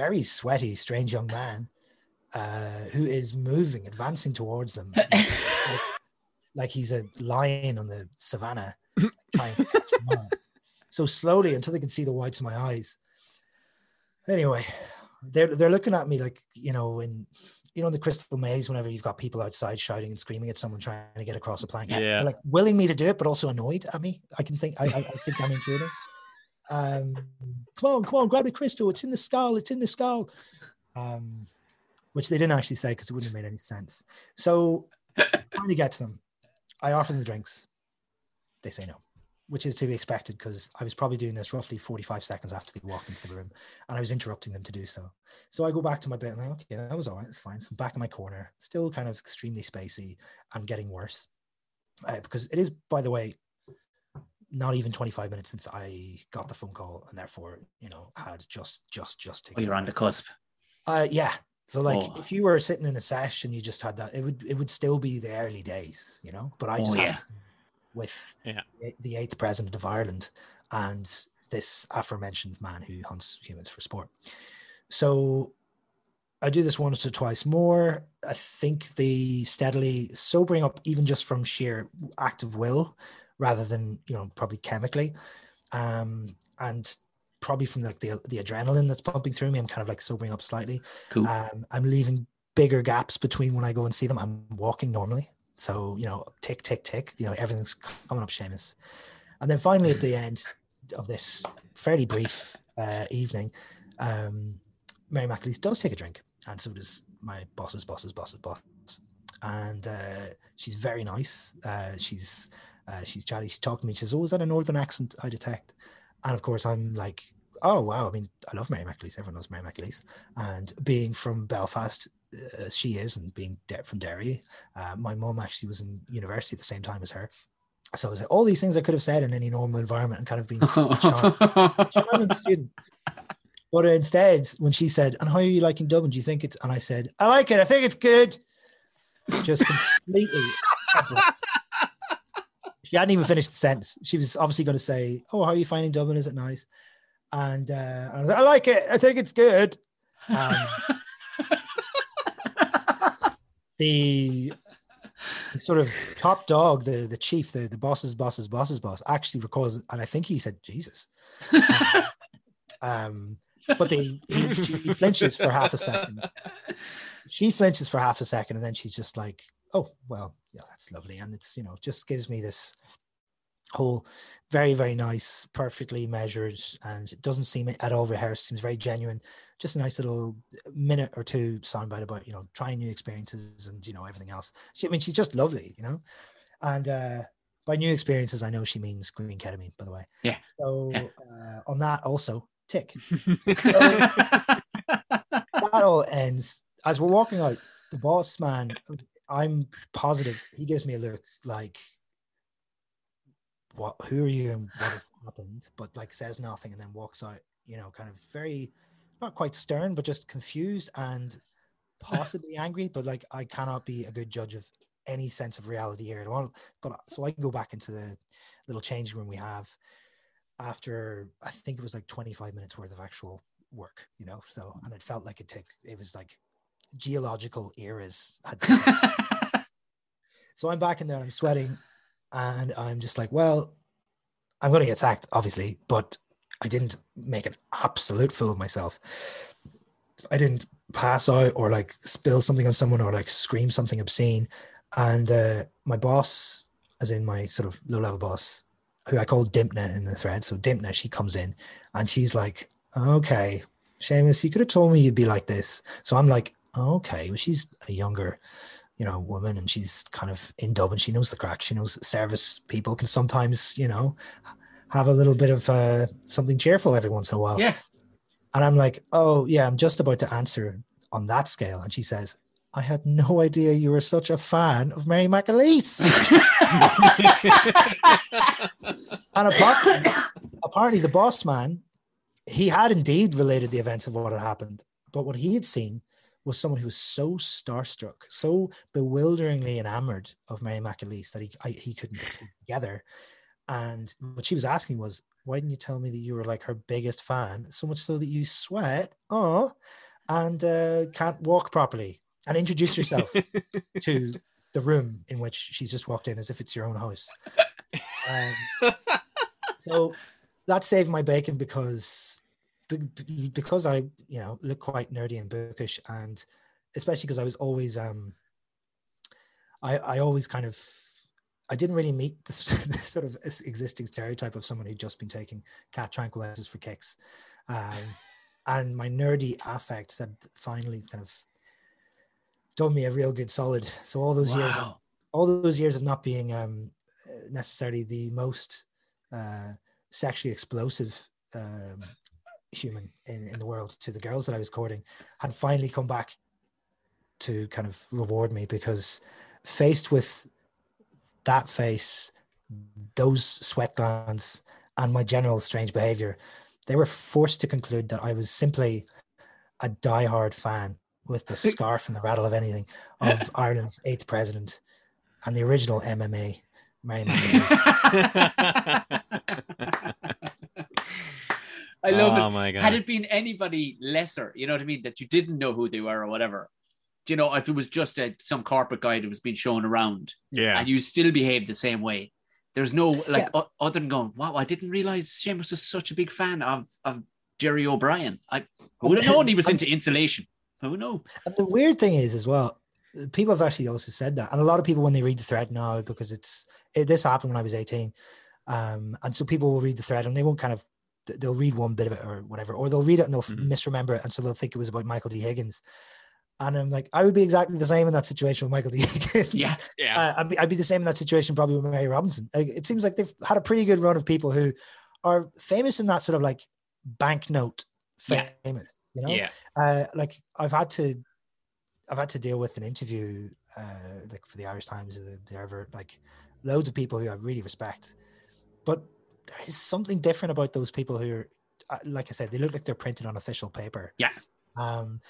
Very sweaty, strange young man uh, who is moving, advancing towards them, like, like, he's a lion on the savannah, trying to catch them up. So slowly until they can see the whites of my eyes. Anyway, they're they're looking at me like you know in you know, in the crystal maze, whenever you've got people outside shouting and screaming at someone trying to get across a plank, yeah, They're like willing me to do it, but also annoyed at me. I can think, I, I, I think I'm intruding. Um, come on, come on, grab the crystal. It's in the skull. It's in the skull. Um, which they didn't actually say because it wouldn't have made any sense. So, to get to them, I offer them the drinks. They say no which is to be expected because I was probably doing this roughly 45 seconds after they walked into the room and I was interrupting them to do so. So I go back to my bed and I'm like, okay, that was all right. It's fine. So I'm back in my corner, still kind of extremely spacey and getting worse. Uh, because it is, by the way, not even 25 minutes since I got the phone call and therefore, you know, had just, just, just taken. Oh, you're on the cusp. Uh, yeah. So like oh. if you were sitting in a sesh and you just had that, it would, it would still be the early days, you know, but I oh, just oh, yeah. had with yeah. the eighth president of Ireland and this aforementioned man who hunts humans for sport. So I do this once or twice more. I think they steadily sobering up, even just from sheer act of will, rather than you know probably chemically, um, and probably from like the the adrenaline that's pumping through me. I'm kind of like sobering up slightly. Cool. Um, I'm leaving bigger gaps between when I go and see them. I'm walking normally, so, you know, tick, tick, tick, you know, everything's coming up Seamus. And then finally at the end, of this fairly brief uh, evening, um, Mary McAleese does take a drink, and so does my boss's boss's boss's boss. And uh, she's very nice. Uh, she's uh, she's chatting, She's talking to me. She says, "Oh, is that a northern accent I detect?" And of course, I'm like, "Oh, wow! I mean, I love Mary McAleese. Everyone knows Mary McAleese." And being from Belfast, uh, as she is, and being de- from Derry, uh, my mum actually was in university at the same time as her. So it was like all these things I could have said in any normal environment and kind of been a charm- charming student. But instead, when she said, "And how are you liking Dublin? Do you think it's?" and I said, "I like it. I think it's good." Just completely. she hadn't even finished the sentence. She was obviously going to say, "Oh, how are you finding Dublin? Is it nice?" And uh, I was like, "I like it. I think it's good." Um, the the sort of top dog, the the chief, the the boss's boss's boss's boss, actually recalls, and I think he said Jesus. um, but they he, he flinches for half a second. She flinches for half a second, and then she's just like, "Oh, well, yeah, that's lovely," and it's you know just gives me this whole very very nice perfectly measured and it doesn't seem at all rehearsed. Seems very genuine. Just a nice little minute or two soundbite about you know trying new experiences and you know everything else. She, i mean she's just lovely you know? And uh by new experiences i know she means green ketamine by the way. Yeah. so Yeah. Uh, on that also tick. So, that all ends. As we're walking out the boss man i'm positive he gives me a look like what who are you and what has happened? But like says nothing and then walks out you know kind of very not quite stern but just confused and possibly angry. But like i cannot be a good judge of any sense of reality here at all. But uh, so i can go back into the little changing room we have after i think it was like 25 minutes worth of actual work you know so and it felt like it took it was like geological eras. Had so i'm back in there i'm sweating and i'm just like well i'm going to get sacked obviously but i didn't make an absolute fool of myself. I didn't pass out or like spill something on someone or like scream something obscene. And uh, my boss as in my sort of low level boss who i call Dympna in the thread so Dympna she comes in and she's like okay Seamus, you could have told me you'd be like this. So i'm like okay well she's a younger you know, woman and she's kind of in Dublin. She knows the crack. She knows service people can sometimes, you know, have a little bit of uh, something cheerful every once in a while. yeah. And I'm like, oh, yeah, I'm just about to answer on that scale. And she says, I had no idea you were such a fan of Mary McAleese. and apparently, apparently, the boss man, he had indeed related the events of what had happened. But what he had seen was someone who was so starstruck, so bewilderingly enamored of Mary McAleese that he I, he couldn't put together. And what she was asking was, "Why didn't you tell me that you were like her biggest fan? So much so that you sweat, oh, and uh, can't walk properly, and introduce yourself to the room in which she's just walked in, as if it's your own house." Um, so that saved my bacon because be- be- because I, you know, look quite nerdy and bookish, and especially because I was always, um, I, I always kind of, I didn't really meet this, this sort of existing stereotype of someone who'd just been taking cat tranquilizers for kicks, um, and my nerdy affect had finally kind of done me a real good solid. So all those years, all those years of not being um, necessarily the most uh, sexually explosive um, human in, in the world to the girls that I was courting had finally come back to kind of reward me because faced with that face, those sweat glands, and my general strange behavior, they were forced to conclude that I was simply a diehard fan with the scarf and the rattle of anything of Ireland's eighth president and the original MMA, Mary. I love oh it. my god. Had it been anybody lesser, you know what I mean, that you didn't know who they were or whatever, do you know, if it was just a, some corporate guy that was being shown around yeah. and you still behaved the same way, there's no like o- other than going, wow, I didn't realize Seamus was such a big fan of of Jerry O'Brien. I would have known he was into insulation. Who knows? And the weird thing is, as well, people have actually also said that, and a lot of people when they read the thread now, because it's it, this happened when I was eighteen, Um, and so people will read the thread and they won't kind of they'll read one bit of it or whatever, or they'll read it and they'll Mhm. misremember it, and so they'll think it was about Michael D. Higgins. And I'm like, I would be exactly the same in that situation with Michael D. Higgins. Yeah. Yeah. Uh, I'd, be, I'd be the same in that situation probably with Mary Robinson. Like, it seems like they've had a pretty good run of people who are famous in that sort of like banknote Yeah. famous, you know? yeah. Uh, like I've had to, I've had to deal with an interview, uh, like for the Irish Times or the Observer, like loads of people who I really respect, but there is something different about those people who are, uh, like I said, they look like they're printed on official paper. Yeah. Um,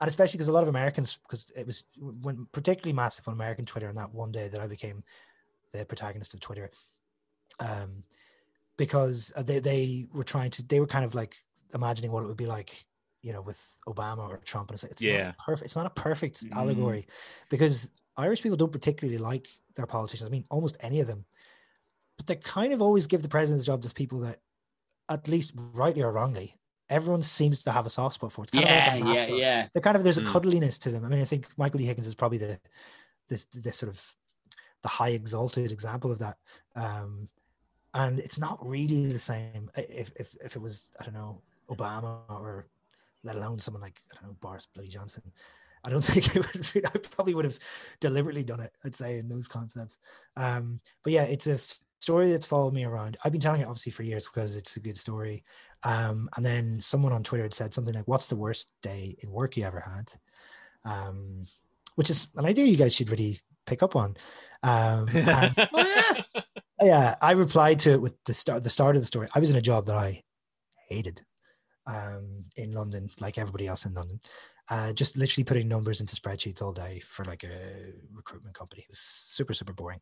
and especially because a lot of Americans, because it was when particularly massive on American Twitter, and that one day that I became the protagonist of Twitter, um, because they they were trying to, they were kind of like imagining what it would be like, you know, with Obama or Trump, and it's, it's Yeah. not perfect. It's not a perfect Mm. allegory because Irish people don't particularly like their politicians. I mean, almost any of them, but they kind of always give the president's job to people that, at least rightly or wrongly, everyone seems to have a soft spot for. It's kind of like Yeah, a yeah, yeah. they're kind of there's a Mm. cuddliness to them. I mean, I think Michael D. Higgins is probably the this this sort of the high exalted example of that. Um, and it's not really the same if if if it was I don't know Obama or let alone someone like I don't know Boris Bloody Johnson. I don't think it would. be- I probably would have deliberately done it. I'd say in those concepts. Um, but yeah, it's a f- story that's followed me around. I've been telling it obviously for years because it's a good story. Um, and then someone on Twitter had said something like, "What's the worst day in work you ever had?" Um, which is an idea you guys should really pick up on. Um, and Oh, yeah. yeah, I replied to it with the start. The start of the story. I was in a job that I hated um, in London, like everybody else in London. Uh, just literally putting numbers into spreadsheets all day for like a recruitment company. It was super super boring,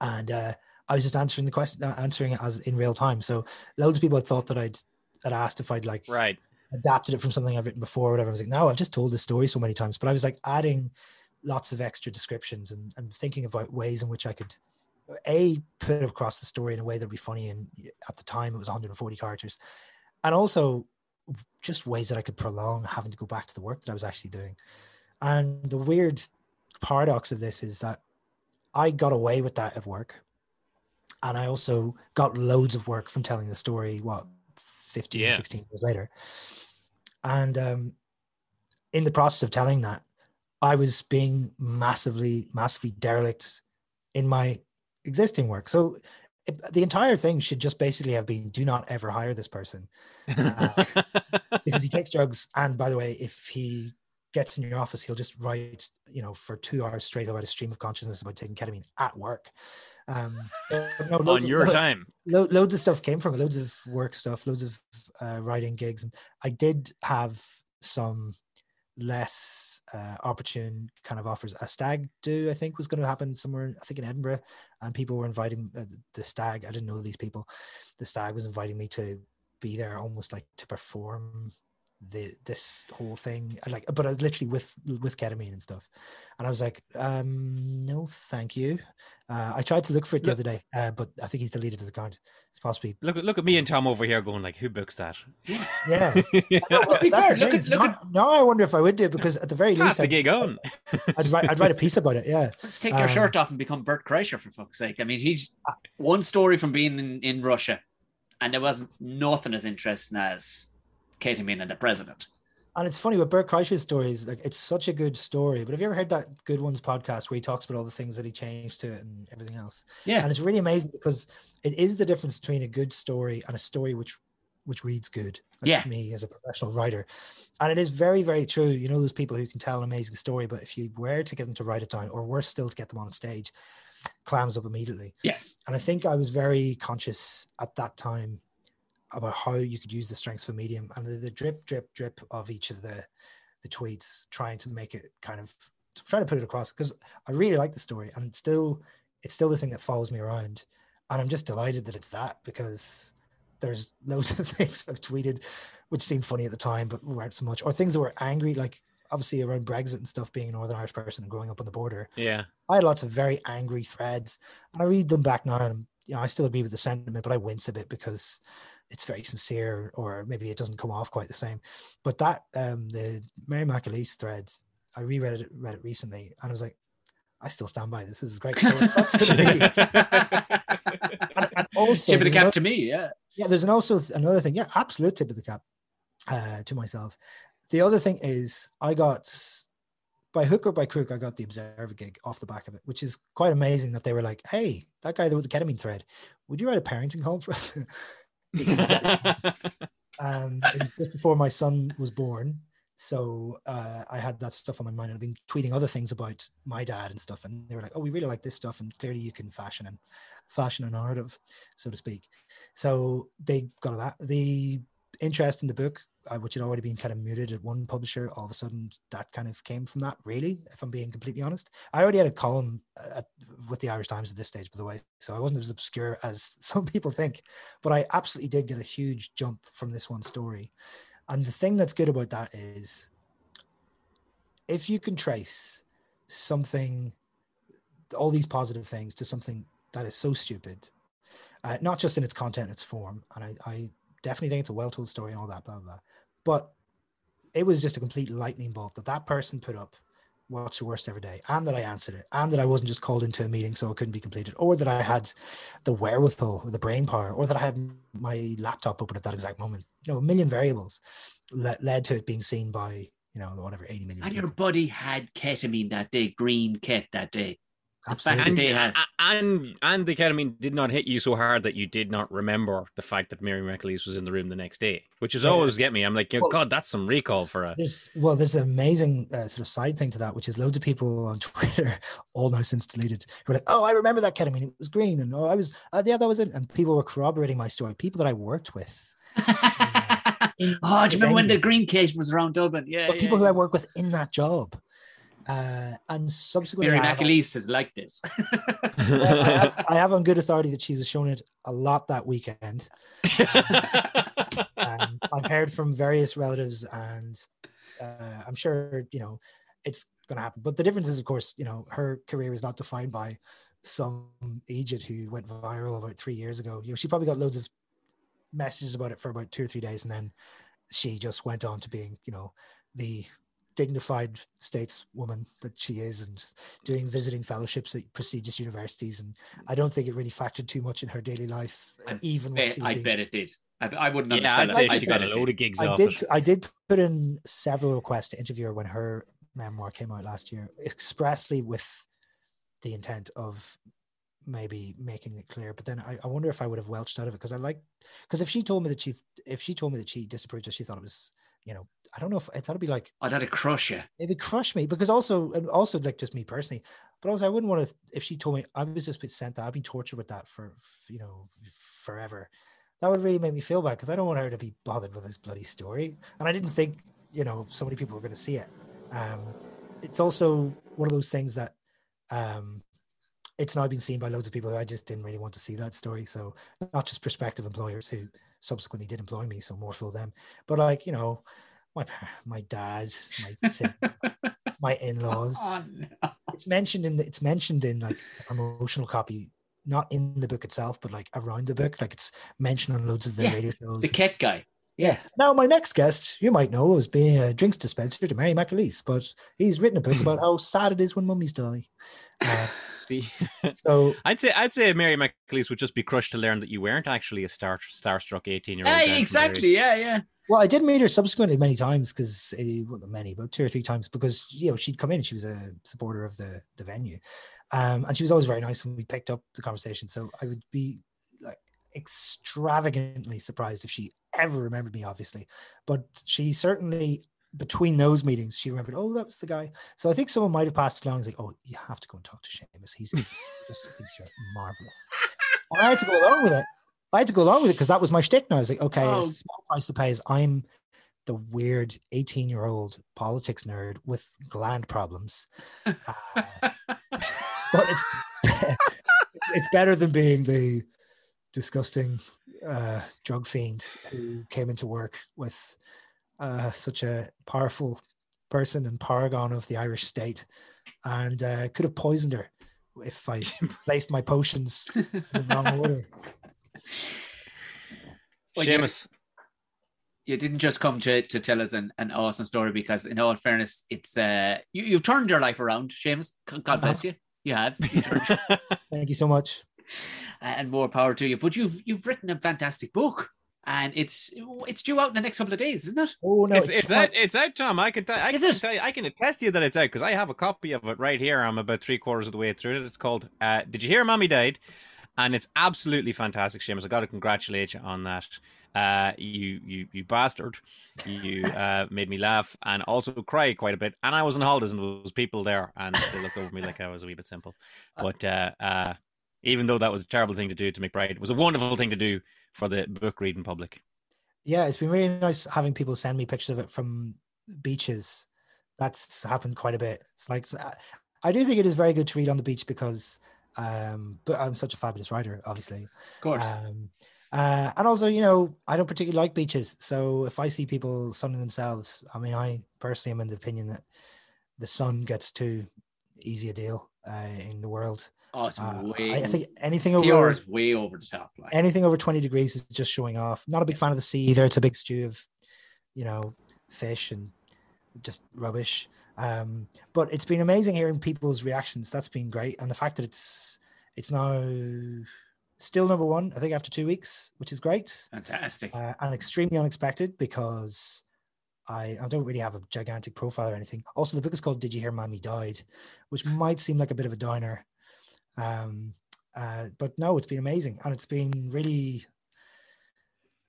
and uh, I was just answering the question, uh, answering it as in real time. So loads of people had thought that I'd had asked if I'd like Right. adapted it from something I've written before or whatever. I was like, no, I've just told this story so many times. But I was like adding lots of extra descriptions and, and thinking about ways in which I could a put across the story in a way that'd be funny. And at the time, it was 140 characters, and also just ways that I could prolong having to go back to the work that I was actually doing. And the weird paradox of this is that I got away with that at work. And I also got loads of work from telling the story, what, 15, Yeah. 16 years later. And um, in the process of telling that, I was being massively, massively derelict in my existing work. So it, the entire thing should just basically have been do not ever hire this person because he takes drugs. And by the way, if he gets in your office, he'll just write, you know, for two hours straight about a stream of consciousness about taking ketamine at work. Um, no, on loads of- your time. lo- loads of stuff came from it, loads of work stuff, loads of uh, writing gigs, and I did have some less uh, opportune kind of offers. A stag do I think was going to happen somewhere, I think in Edinburgh, and people were inviting uh, the stag. I didn't know these people. The stag was inviting me to be there, almost like to perform the this whole thing I like but I was literally with with ketamine and stuff and I was like um no thank you uh, I tried to look for it the Look- other day uh, but I think he's deleted his account it's possibly Look at look at me and Tom over here going like, who books that? yeah yeah. To be fair, look at- look now, now I wonder if I would do it because at the very Pass least the I'd, gig on. I'd, write, I'd write a piece about it yeah Let's take your Um, shirt off and become Bert Kreischer for fuck's sake. I mean, he's one story from being in, in Russia, and there wasn't nothing as interesting as ketamine and the president. and it's funny with Bert Kreischer's stories like it's such a good story. But have you ever heard that Good Ones podcast where he talks about all the things that he changed to it and everything else? Yeah, and it's really amazing because it is the difference between a good story and a story which which reads good. That's Yeah. me as a professional writer. And it is very very true. You know those people who can tell an amazing story but if you were to get them to write it down or worse still to get them on stage clams up immediately. Yeah. and i think i was very conscious at that time about how you could use the strengths for medium and the, the drip drip drip of each of the the tweets trying to make it kind of trying to put it across because i really like the story and it's still it's still the thing that follows me around and i'm just delighted that it's that because there's loads of things i've tweeted which seemed funny at the time but weren't so much or things that were angry like obviously around brexit and stuff being a northern irish person and growing up on the border Yeah. I had lots of very angry threads, and I read them back now, and you know I still agree with the sentiment, but I wince a bit because it's very sincere, or maybe it doesn't come off quite the same. But that um, the Mary McAleese threads, I reread it read it recently, and I was like, I still stand by this. This is great. So that's to be. And, and also, Tip of the cap another- to me, yeah. yeah, there's an also another thing. Yeah, absolute tip of the cap uh, to myself. The other thing is, I got by hook or by crook, I got the Observer gig off the back of it, which is quite amazing that they were like, "Hey, that guy with the ketamine thread, would you write a parenting column for us?" um, it was just before my son was born. So uh, I had that stuff on my mind. and I've been tweeting other things about my dad and stuff, and they were like, "Oh, we really like this stuff, and clearly you can fashion and fashion a narrative, so to speak." So they got that. The interest in the book, uh, which had already been kind of muted at one publisher, all of a sudden that kind of came from that. Really, if I'm being completely honest, I already had a column uh, at, with the Irish Times at this stage, by the way, so I wasn't as obscure as some people think. But I absolutely did get a huge jump from this one story. And the thing that's good about that is if you can trace something, all these positive things to something that is so stupid, uh, not just in its content, its form. And I, I definitely think it's a well told story and all that, blah, blah, blah. But it was just a complete lightning bolt that that person put up what's your worst every day and that i answered it and that i wasn't just called into a meeting so it couldn't be completed or that i had the wherewithal or the brain power or that i had my laptop open at that exact moment you know a million variables le- led to it being seen by you know whatever 80 million And your people. buddy had ketamine that day, green ket that day. The fact absolutely and, they had- and and the ketamine did not hit you so hard that you did not remember the fact that Mary McAleese was in the room the next day, which is Yeah. always get me. I'm like, Well- God, that's some recall for a. There's well, there's an amazing uh, sort of side thing to that, which is loads of people on Twitter, all now since deleted, who are like, "Oh, I remember that ketamine; it was green," and "Oh, I was, uh, yeah, that was it." And people were corroborating my story. People that I worked with, in oh, do you remember when the green ket was around Dublin? Yeah. but yeah, people who. I work with in that job, uh, and subsequently, Mary McAleese is like this. I, have, I have on good authority that she was shown it a lot that weekend. um, I've heard from various relatives, and uh, I'm sure you know it's going to happen. But the difference is, of course, you know, her career is not defined by some agent who went viral about three years ago. You know, she probably got loads of messages about it for about two or three days, and then she just went on to being, you know, the dignified stateswoman that she is and doing visiting fellowships at prestigious universities and i don't think it really factored too much in her daily life I even when Bet- she was I being bet it did. I, I wouldn't yeah, understand I'd say she got a it load of gigs I off did. it. I did put in several requests to interview her when her memoir came out last year, expressly with the intent of maybe making it clear. But then I, I wonder if I would have welched out of it because I like because if she told me that she if she told me that she disapproved of, she thought it was you know I don't know if I thought it'd be like Oh, that'd crush you. it would crush me because also and also like just me personally, but also I wouldn't want to if she told me I was just been sent that I've been tortured with that for you know forever. That would really make me feel bad because I don't want her to be bothered with this bloody story, and I didn't think you know so many people were going to see it. Um, it's also one of those things that um, it's now been seen by loads of people who I just didn't really want to see that story. So not just prospective employers who subsequently did employ me, so more for them, but like you know my par- my dad, my sib- my in-laws. Oh, no. It's mentioned in the, it's mentioned in like a promotional copy, not in the book itself, but like around the book. Like it's mentioned on loads of the Yeah, radio shows. The ket guy. yeah. Now my next guest, you might know, was being a drinks dispenser to Mary McAleese, but he's written a book about how sad it is when mummies die. Uh, so I'd say I'd say Mary McAleese would just be crushed to learn that you weren't actually a star starstruck eighteen year old. Yeah, exactly. Yeah, yeah. Well, I did meet her subsequently many times because well, many, but two or three times because you know she'd come in. She was a supporter of the the venue, um, and she was always very nice when we picked up the conversation. So I would be like extravagantly surprised if she ever remembered me, obviously, but she certainly between those meetings she remembered. Oh, that was the guy. So I think someone might have passed along. It's like, oh, you have to go and talk to Seamus. He's, just thinks you're marvelous. And I had to go along with it. I had to go along with it because that was my shtick. Now I was like, okay, Oh. it's a small price to pay is I'm the weird 18 year old politics nerd with gland problems. Uh, but it's it's better than being the disgusting uh, drug fiend who came into work with uh, such a powerful person and paragon of the Irish state and uh, could have poisoned her if I placed my potions in the wrong order. Well, you're- Seamus, you didn't just come to, to tell us an, an awesome story because in all fairness it's uh you, you've turned your life around Seamus God bless you You have, George. Thank you so much. and more power to you. But you've you've written a fantastic book, and it's it's due out in the next couple of days, isn't it? Oh no, it's it's out, it's out, Tom. I can tell. I can tell you. I can attest to you that it's out because I have a copy of it right here. I'm about three quarters of the way through it. It's called uh, "Did You Hear Mammy Died?" And it's absolutely fantastic, Seamus. I got to congratulate you on that. Uh, you you you bastard! You uh, made me laugh and also cry quite a bit. And I was in holidays and there was people there, and they looked over me like I was a wee bit simple. But uh, uh, even though that was a terrible thing to do to McBride, it was a wonderful thing to do for the book reading public. Yeah, it's been really nice having people send me pictures of it from beaches. That's happened quite a bit. It's like I do think it is very good to read on the beach because, um, but I'm such a fabulous writer, obviously. Of course. Um, uh, and also, you know, I don't particularly like beaches. So if I see people sunning themselves, I mean, I personally am in the opinion that the sun gets too easy a deal uh, in the world. oh, it's Uh, way. I, I think anything over is way over the top. Like. anything over 20 degrees is just showing off. Not a big fan of the sea either. It's a big stew of, you know, fish and just rubbish. Um, but it's been amazing hearing people's reactions. That's been great. And the fact that it's it's now still number one, I think after two weeks, which is great. Fantastic. Uh, and extremely unexpected because I, I don't really have a gigantic profile or anything. Also, the book is called Did You Hear Mammy Died, which might seem like a bit of a downer. Um, uh, but no, it's been amazing. And it's been really,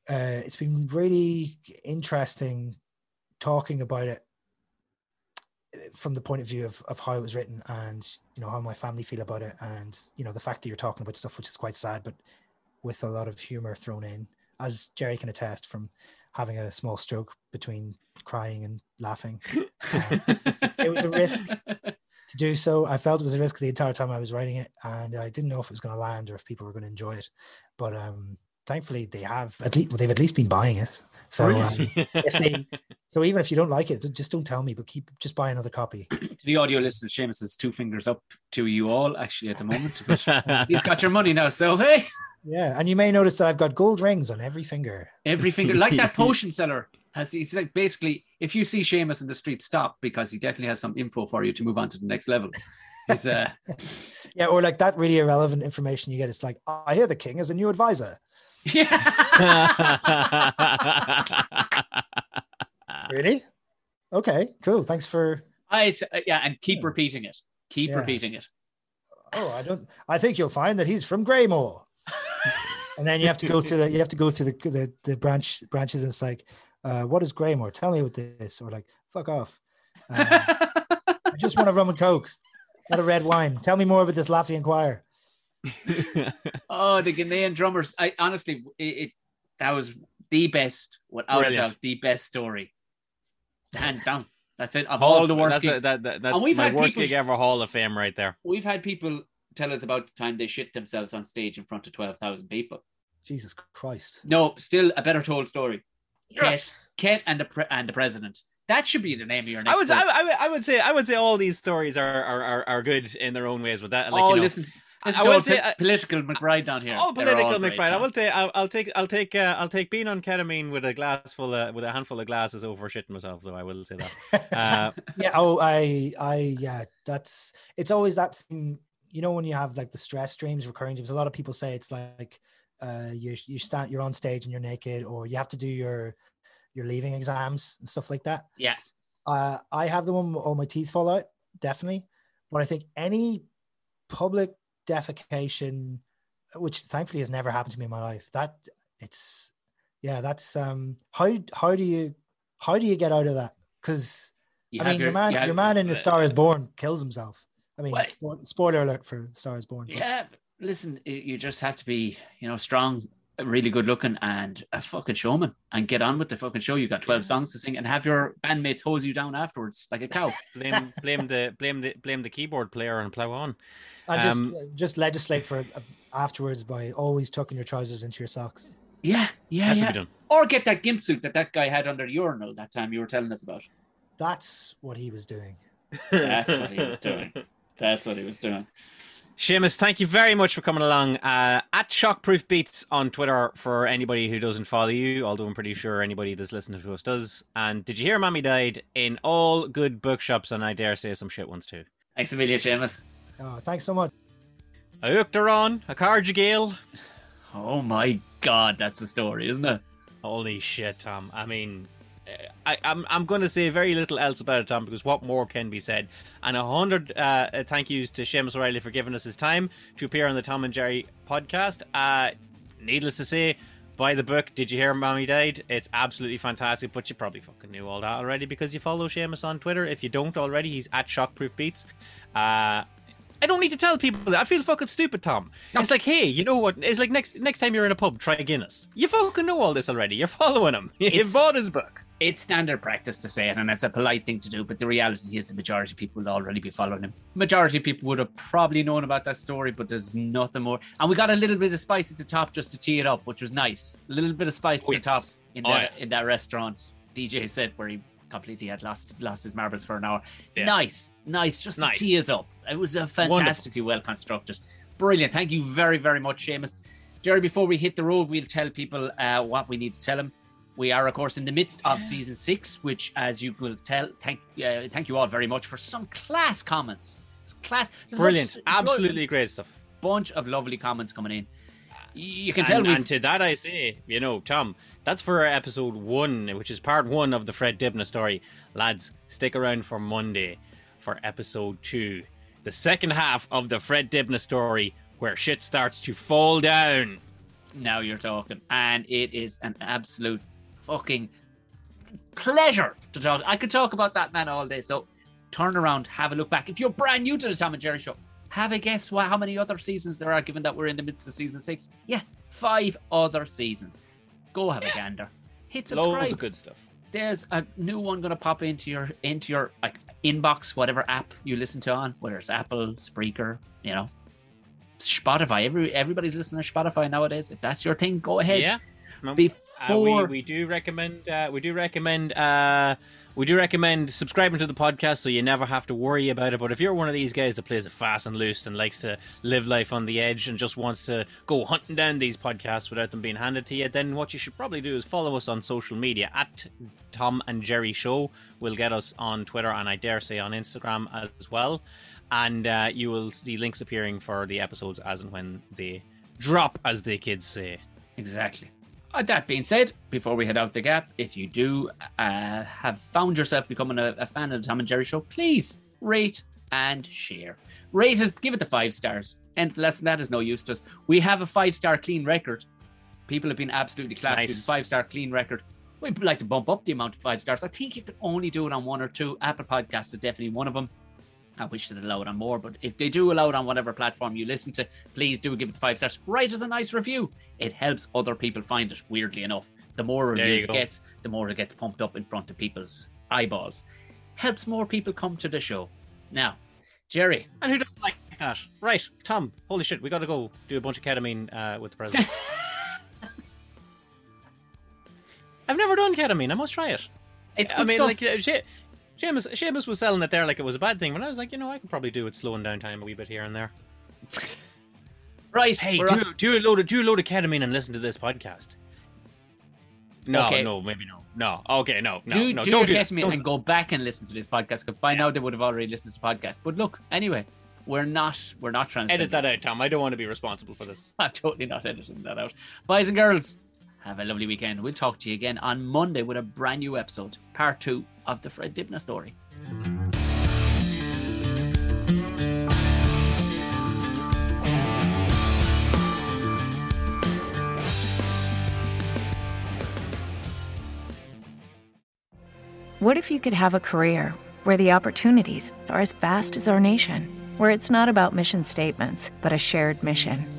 uh, it's been really interesting talking about it from the point of view of, of how it was written and you know how my family feel about it and you know the fact that you're talking about stuff which is quite sad but with a lot of humor thrown in as jerry can attest from having a small stroke between crying and laughing. Um, it was a risk to do so. I felt it was a risk the entire time i was writing it and i didn't know if it was going to land or if people were going to enjoy it. But um thankfully they have at least they've at least been buying it so um, if they so even if you don't like it just don't tell me but keep just buy another copy to the audio listeners, Seamus has two fingers up to you all actually at the moment. He's got your money now. So hey, yeah and you may notice that i've got gold rings on every finger every finger like that potion seller has. He's like basically, if you see Seamus in the street, stop because he definitely has some info for you to move on to the next level. He's uh, yeah or like that really irrelevant information you get it's like i hear the king is a new advisor yeah. really okay cool thanks for I uh, yeah, and keep Yeah. repeating it. Keep Yeah. repeating it. oh i don't i think you'll find that he's from Greymore. and then you have to go through the you have to go through the the, the branch branches and it's like uh what is Greymore? tell me what this or like fuck off um, i just want a rum and coke not a red wine tell me more about this Lafayette Choir. oh, the Ghanaian drummers. I honestly, it, it that was the best, without a Brilliant. doubt, the best story, hands down. That's it. Of all the worst that's, a- that, that, that's we've my had worst people gig ever Hall of Fame right there. we've had people tell us about the time they shit themselves on stage in front of twelve thousand people. jesus christ No, still a better told story. yes Ket and the pre- and the president. That should be the name of your next. I would, say. I, I, would- I would say, I would say, all these stories are are, are, are good in their own ways. With that, like, oh, you know, listen, listen I to would say, po- uh, political McBride down here. Oh, They're political great, McBride. I will take, I'll, I'll take, I'll take, uh, I'll take being on ketamine with a glass full of, with a handful of glasses over shitting myself. Though I will say that. Uh, yeah oh i i yeah that's it's always that thing you know when you have like the stress dreams recurring dreams a lot of people say it's like uh you you stand you're on stage and you're naked or you have to do your your leaving exams and stuff like that Yeah. uh i have the one where all my teeth fall out definitely but i think any public defecation which thankfully has never happened to me in my life that it's yeah that's um how how do you how do you get out of that because I mean, your, man, you your man in The uh, Star Is Born kills himself. I mean, spoiler alert for Star Is Born. but- Yeah, listen, you just have to be, you know, strong, really good looking, and a fucking showman, and get on with the fucking show. You got twelve songs to sing, and have your bandmates hose you down afterwards like a cow. blame, blame the, blame the, blame the keyboard player and plow on. and just Um, just legislate for afterwards by always tucking your trousers into your socks. yeah, yeah, Has to yeah. be done. Or get that gimp suit that that guy had under the urinal that time you were telling us about. That's what he was doing. That's what he was doing. That's what he was doing. Seamus, thank you very much for coming along. Uh, at Shockproof Beats on Twitter for anybody who doesn't follow you, although I'm pretty sure anybody that's listening to us does. And did you hear Mammy died in all good bookshops and I dare say some shit ones too. Thanks a million, Seamus. Oh, thanks so much. A Uachtaráin, a Cardigale. Oh my god, that's a story, isn't it? Holy shit, Tom. I mean, I, I'm I'm going to say very little else about it, Tom, because what more can be said? And a hundred uh, thank yous to Seamus O'Reilly for giving us his time to appear on the Tom and Jerry podcast. Uh, needless to say, buy the book. Did you hear Mammy Died? It's absolutely fantastic, but you probably fucking knew all that already because you follow Seamus on Twitter. If you don't already, he's at Shockproof Beats. Uh, I don't need to tell people that. I feel fucking stupid, Tom. No. It's like, hey, you know what? It's like next next time you're in a pub, try Guinness. You fucking know all this already. You're following him. You bought his book it's standard practice to say it, and it's a polite thing to do. But the reality is, the majority of people will already be following him. Majority of people would have probably known about that story, but there's nothing more. And we got a little bit of spice at the top just to tee it up, which was nice. A little bit of spice at the top in oh, that yeah. in that restaurant. DJ said where he completely had lost lost his marbles for an hour. Yeah. Nice, nice, just nice. to tee us up. It was a fantastically Wonderful. well constructed, brilliant. Thank you very very much, Seamus. Jerry, before we hit the road, we'll tell people uh, what we need to tell them. We are, of course, in the midst of season six, which, as you will tell, thank uh, thank you all very much for some class comments. It's class, brilliant, absolutely great stuff. Bunch of lovely comments coming in. You can and, tell. And to that, I say, you know, Tom, that's for episode one, which is part one of the Fred Dibnah story. Lads, stick around for Monday for episode two, the second half of the Fred Dibnah story, where shit starts to fall down. Now you're talking, and it is an absolute fucking pleasure to talk. I could talk about that man all day. So turn around, have a look back. If you're brand new to the Tom and Jerry show, have a guess what, how many other seasons there are, given that we're in the midst of season six. Yeah, five other seasons. Go have a gander. Hit subscribe. Loads of good stuff. There's a new one gonna pop into your into your like inbox, whatever app you listen to on, whether it's Apple, Spreaker, you know, Spotify. Every everybody's listening to Spotify nowadays. If that's your thing, go ahead. Yeah. Before uh, we, we do recommend uh, we do recommend uh, we do recommend subscribing to the podcast so you never have to worry about it. But if you're one of these guys that plays it fast and loose and likes to live life on the edge and just wants to go hunting down these podcasts without them being handed to you, then what you should probably do is follow us on social media at Tom and Jerry Show. We'll get us on Twitter and I dare say on Instagram as well. And uh, you will see links appearing for the episodes as and when they drop, as the kids say. Exactly. Uh, that being said, before we head out the gap, if you do uh, have found yourself becoming a, a, fan of the Tom and Jerry show, please rate and share. Rate it, give it the five stars. And less than that is no use to us. We have a five star clean record. People have been absolutely class nice. five star clean record. We'd like to bump up the amount of five stars. I think you can only do it on one or two. Apple Podcasts is definitely one of them. I wish they'd allow it on more, but if they do allow it on whatever platform you listen to, please do give it five stars. Write us a nice review. It helps other people find it, weirdly enough. The more reviews it gets, the more it gets pumped up in front of people's eyeballs. Helps more people come to the show. Now, Jerry. And who doesn't like that? Right, Tom, holy shit, we gotta go do a bunch of ketamine uh, with the president. I've never done ketamine. I must try it. It's I mean, stuff. like uh, shit. Seamus, Seamus was selling it there like it was a bad thing, but I was like, you know, I could probably do it slowing down time a wee bit here and there. right. Hey, do, on... do a load of do a load of ketamine and listen to this podcast. No, okay. no, maybe no, no. Okay, no, no, do, no. Do don't do ketamine don't. and go back and listen to this podcast because by yeah. now they would have already listened to the podcast. But look, anyway, we're not we're not trying to edit that out, Tom. I don't want to be responsible for this. I'm totally not editing that out. Boys and girls, have a lovely weekend. We'll talk to you again on Monday with a brand new episode, part two of the Fred Dibnah story. What if you could have a career where the opportunities are as vast as our nation, where it's not about mission statements, but a shared mission?